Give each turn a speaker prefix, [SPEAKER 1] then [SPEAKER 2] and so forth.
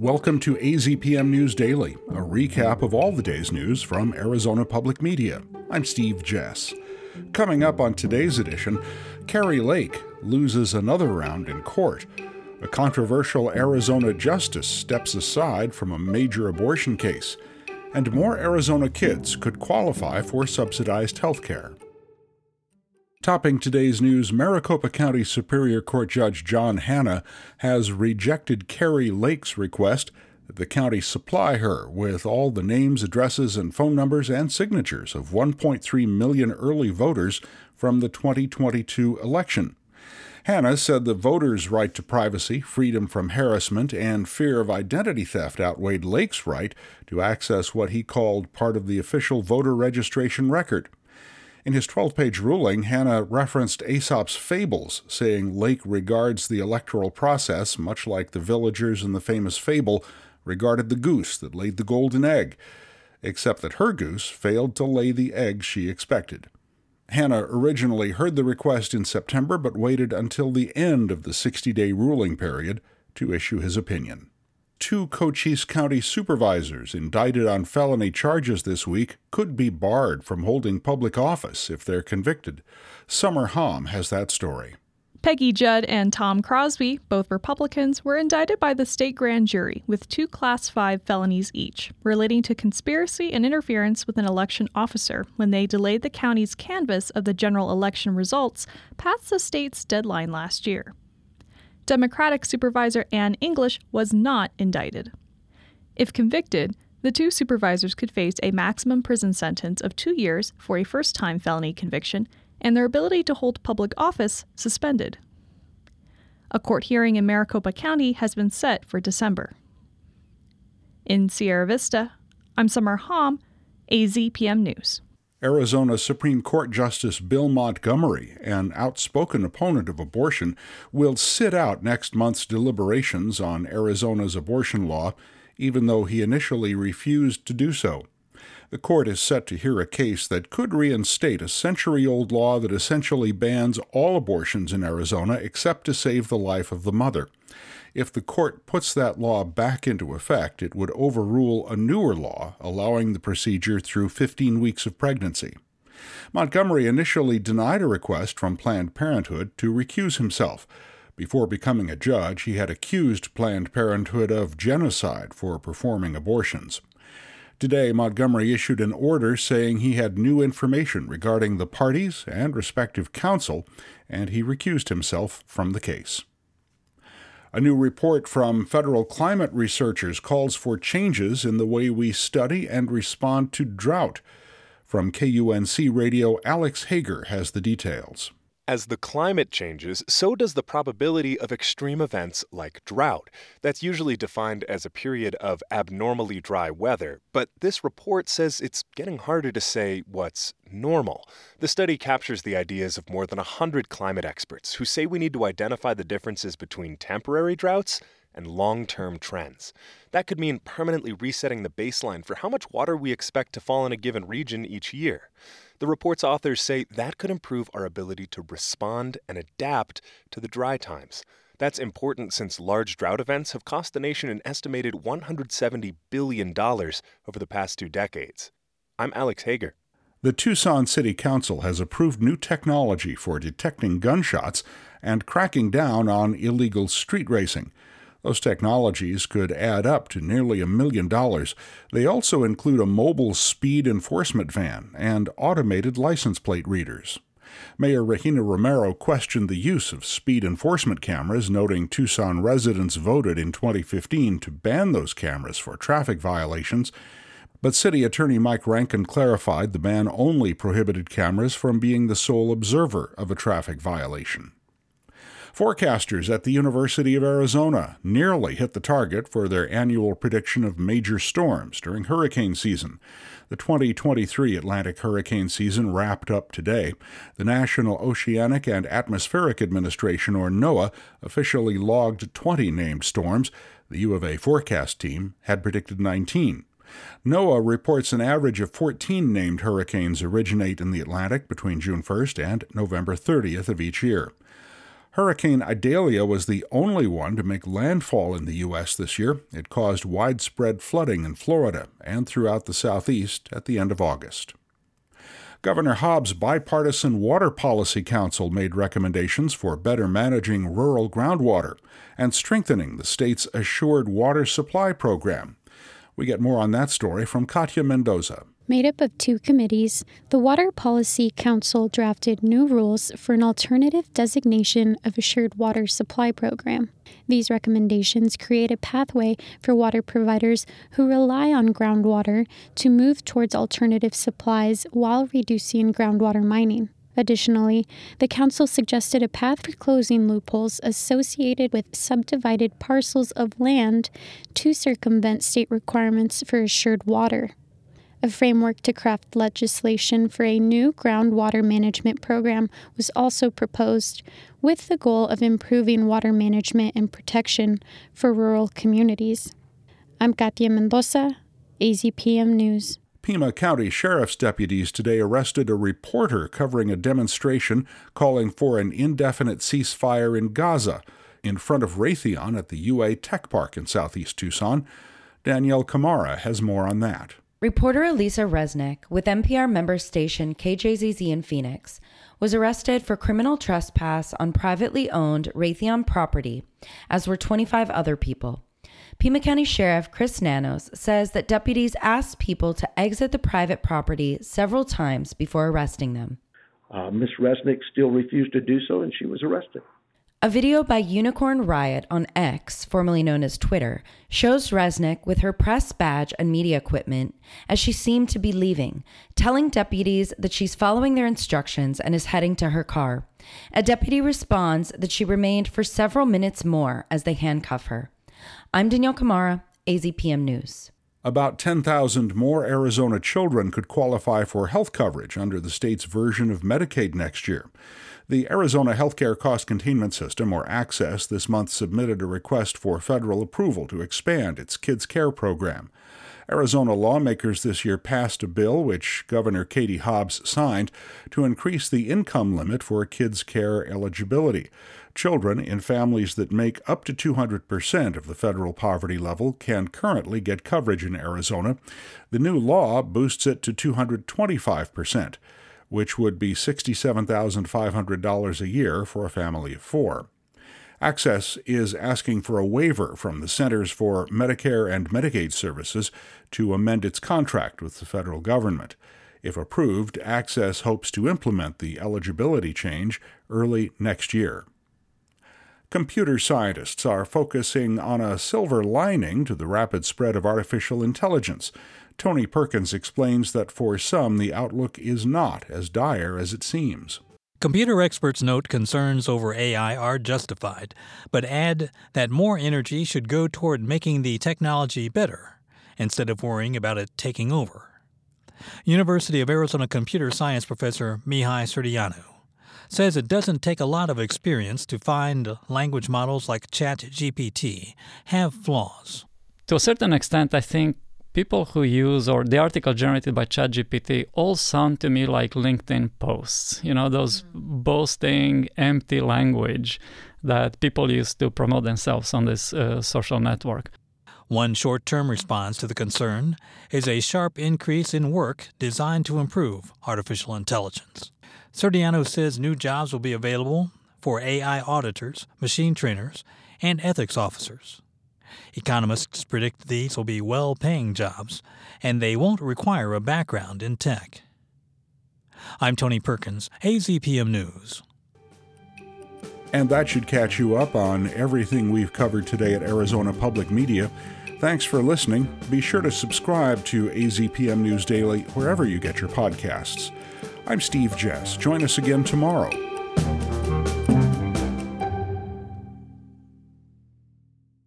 [SPEAKER 1] Welcome to AZPM News Daily, a recap of all the day's news from Arizona Public Media. I'm Steve Jess. Coming up on today's edition, Kari Lake loses another round in court. A controversial Arizona justice steps aside from a major abortion case, and more Arizona kids could qualify for subsidized health care. Topping today's news, Maricopa County Superior Court Judge John Hanna has rejected Kari Lake's request that the county supply her with all the names, addresses, and phone numbers and signatures of 1.3 million early voters from the 2022 election. Hanna said the voters' right to privacy, freedom from harassment, and fear of identity theft outweighed Lake's right to access what he called part of the official voter registration record. In his 12 page ruling, Hanna referenced Aesop's fables, saying Lake regards the electoral process much like the villagers in the famous fable regarded the goose that laid the golden egg, except that her goose failed to lay the egg she expected. Hanna originally heard the request in September but waited until the end of the 60 day ruling period to issue his opinion two Cochise County supervisors indicted on felony charges this week could be barred from holding public office if they're convicted. Summer Hom has that story.
[SPEAKER 2] Peggy Judd and Tom Crosby, both Republicans, were indicted by the state grand jury with two Class 5 felonies each, relating to conspiracy and interference with an election officer when they delayed the county's canvass of the general election results past the state's deadline last year. Democratic Supervisor Ann English was not indicted. If convicted, the two supervisors could face a maximum prison sentence of two years for a first time felony conviction and their ability to hold public office suspended. A court hearing in Maricopa County has been set for December. In Sierra Vista, I'm Summer Hom, AZPM News.
[SPEAKER 1] Arizona Supreme Court Justice Bill Montgomery, an outspoken opponent of abortion, will sit out next month's deliberations on Arizona's abortion law, even though he initially refused to do so. The court is set to hear a case that could reinstate a century old law that essentially bans all abortions in Arizona except to save the life of the mother. If the court puts that law back into effect, it would overrule a newer law allowing the procedure through 15 weeks of pregnancy. Montgomery initially denied a request from Planned Parenthood to recuse himself. Before becoming a judge, he had accused Planned Parenthood of genocide for performing abortions. Today, Montgomery issued an order saying he had new information regarding the parties and respective counsel, and he recused himself from the case. A new report from federal climate researchers calls for changes in the way we study and respond to drought. From KUNC Radio, Alex Hager has the details.
[SPEAKER 3] As the climate changes, so does the probability of extreme events like drought. That's usually defined as a period of abnormally dry weather, but this report says it's getting harder to say what's normal. The study captures the ideas of more than 100 climate experts who say we need to identify the differences between temporary droughts and long term trends. That could mean permanently resetting the baseline for how much water we expect to fall in a given region each year. The report's authors say that could improve our ability to respond and adapt to the dry times. That's important since large drought events have cost the nation an estimated $170 billion over the past two decades. I'm Alex Hager.
[SPEAKER 1] The Tucson City Council has approved new technology for detecting gunshots and cracking down on illegal street racing. Those technologies could add up to nearly a million dollars. They also include a mobile speed enforcement van and automated license plate readers. Mayor Regina Romero questioned the use of speed enforcement cameras, noting Tucson residents voted in 2015 to ban those cameras for traffic violations. But City Attorney Mike Rankin clarified the ban only prohibited cameras from being the sole observer of a traffic violation. Forecasters at the University of Arizona nearly hit the target for their annual prediction of major storms during hurricane season. The 2023 Atlantic hurricane season wrapped up today. The National Oceanic and Atmospheric Administration, or NOAA, officially logged 20 named storms. The U of A forecast team had predicted 19. NOAA reports an average of 14 named hurricanes originate in the Atlantic between June 1st and November 30th of each year. Hurricane Idalia was the only one to make landfall in the U.S. this year. It caused widespread flooding in Florida and throughout the Southeast at the end of August. Governor Hobbs' bipartisan Water Policy Council made recommendations for better managing rural groundwater and strengthening the state's assured water supply program. We get more on that story from Katya Mendoza.
[SPEAKER 4] Made up of two committees, the Water Policy Council drafted new rules for an alternative designation of assured water supply program. These recommendations create a pathway for water providers who rely on groundwater to move towards alternative supplies while reducing groundwater mining. Additionally, the Council suggested a path for closing loopholes associated with subdivided parcels of land to circumvent state requirements for assured water a framework to craft legislation for a new groundwater management program was also proposed, with the goal of improving water management and protection for rural communities. I'm Katya Mendoza, AZPM News.
[SPEAKER 1] Pima County Sheriff's deputies today arrested a reporter covering a demonstration calling for an indefinite ceasefire in Gaza in front of Raytheon at the UA Tech Park in southeast Tucson. Danyelle Khmara has more on that.
[SPEAKER 5] Reporter Alisa Reznick with NPR member station KJZZ in Phoenix was arrested for criminal trespass on privately owned Raytheon property, as were 25 other people. Pima County Sheriff Chris Nanos says that deputies asked people to exit the private property several times before arresting them.
[SPEAKER 6] Uh, Ms. Reznick still refused to do so, and she was arrested.
[SPEAKER 5] A video by Unicorn Riot on X, formerly known as Twitter, shows Reznick with her press badge and media equipment as she seemed to be leaving, telling deputies that she's following their instructions and is heading to her car. A deputy responds that she remained for several minutes more as they handcuff her. I'm Danyelle Khmara, AZPM News.
[SPEAKER 1] About 10,000 more Arizona children could qualify for health coverage under the state's version of Medicaid next year. The Arizona Healthcare Cost Containment System, or AHCCCS, this month submitted a request for federal approval to expand its Kids Care program. Arizona lawmakers this year passed a bill which Governor Katie Hobbs signed to increase the income limit for kids' care eligibility. Children in families that make up to 200% of the federal poverty level can currently get coverage in Arizona. The new law boosts it to 225% which would be $67,500 a year for a family of four. AHCCCS is asking for a waiver from the Centers for Medicare and Medicaid Services to amend its contract with the federal government. If approved, AHCCCS hopes to implement the eligibility change early next year. Computer scientists are focusing on a silver lining to the rapid spread of artificial intelligence. Tony Perkins explains that for some, the outlook is not as dire as it seems.
[SPEAKER 7] Computer experts note concerns over AI are justified, but add that more energy should go toward making the technology better instead of worrying about it taking over. University of Arizona computer science professor Mihai Surdeanu says it doesn't take a lot of experience to find language models like ChatGPT have flaws.
[SPEAKER 8] To a certain extent, I think people who use or the article generated by ChatGPT all sound to me like LinkedIn posts. You know, those mm-hmm. boasting, empty language that people use to promote themselves on this uh, social network.
[SPEAKER 7] One short term response to the concern is a sharp increase in work designed to improve artificial intelligence. Surdeanu says new jobs will be available for AI auditors, machine trainers, and ethics officers. Economists predict these will be well paying jobs, and they won't require a background in tech. I'm Tony Perkins, AZPM News.
[SPEAKER 1] And that should catch you up on everything we've covered today at Arizona Public Media. Thanks for listening. Be sure to subscribe to AZPM News Daily wherever you get your podcasts. I'm Steve Jess. Join us again tomorrow.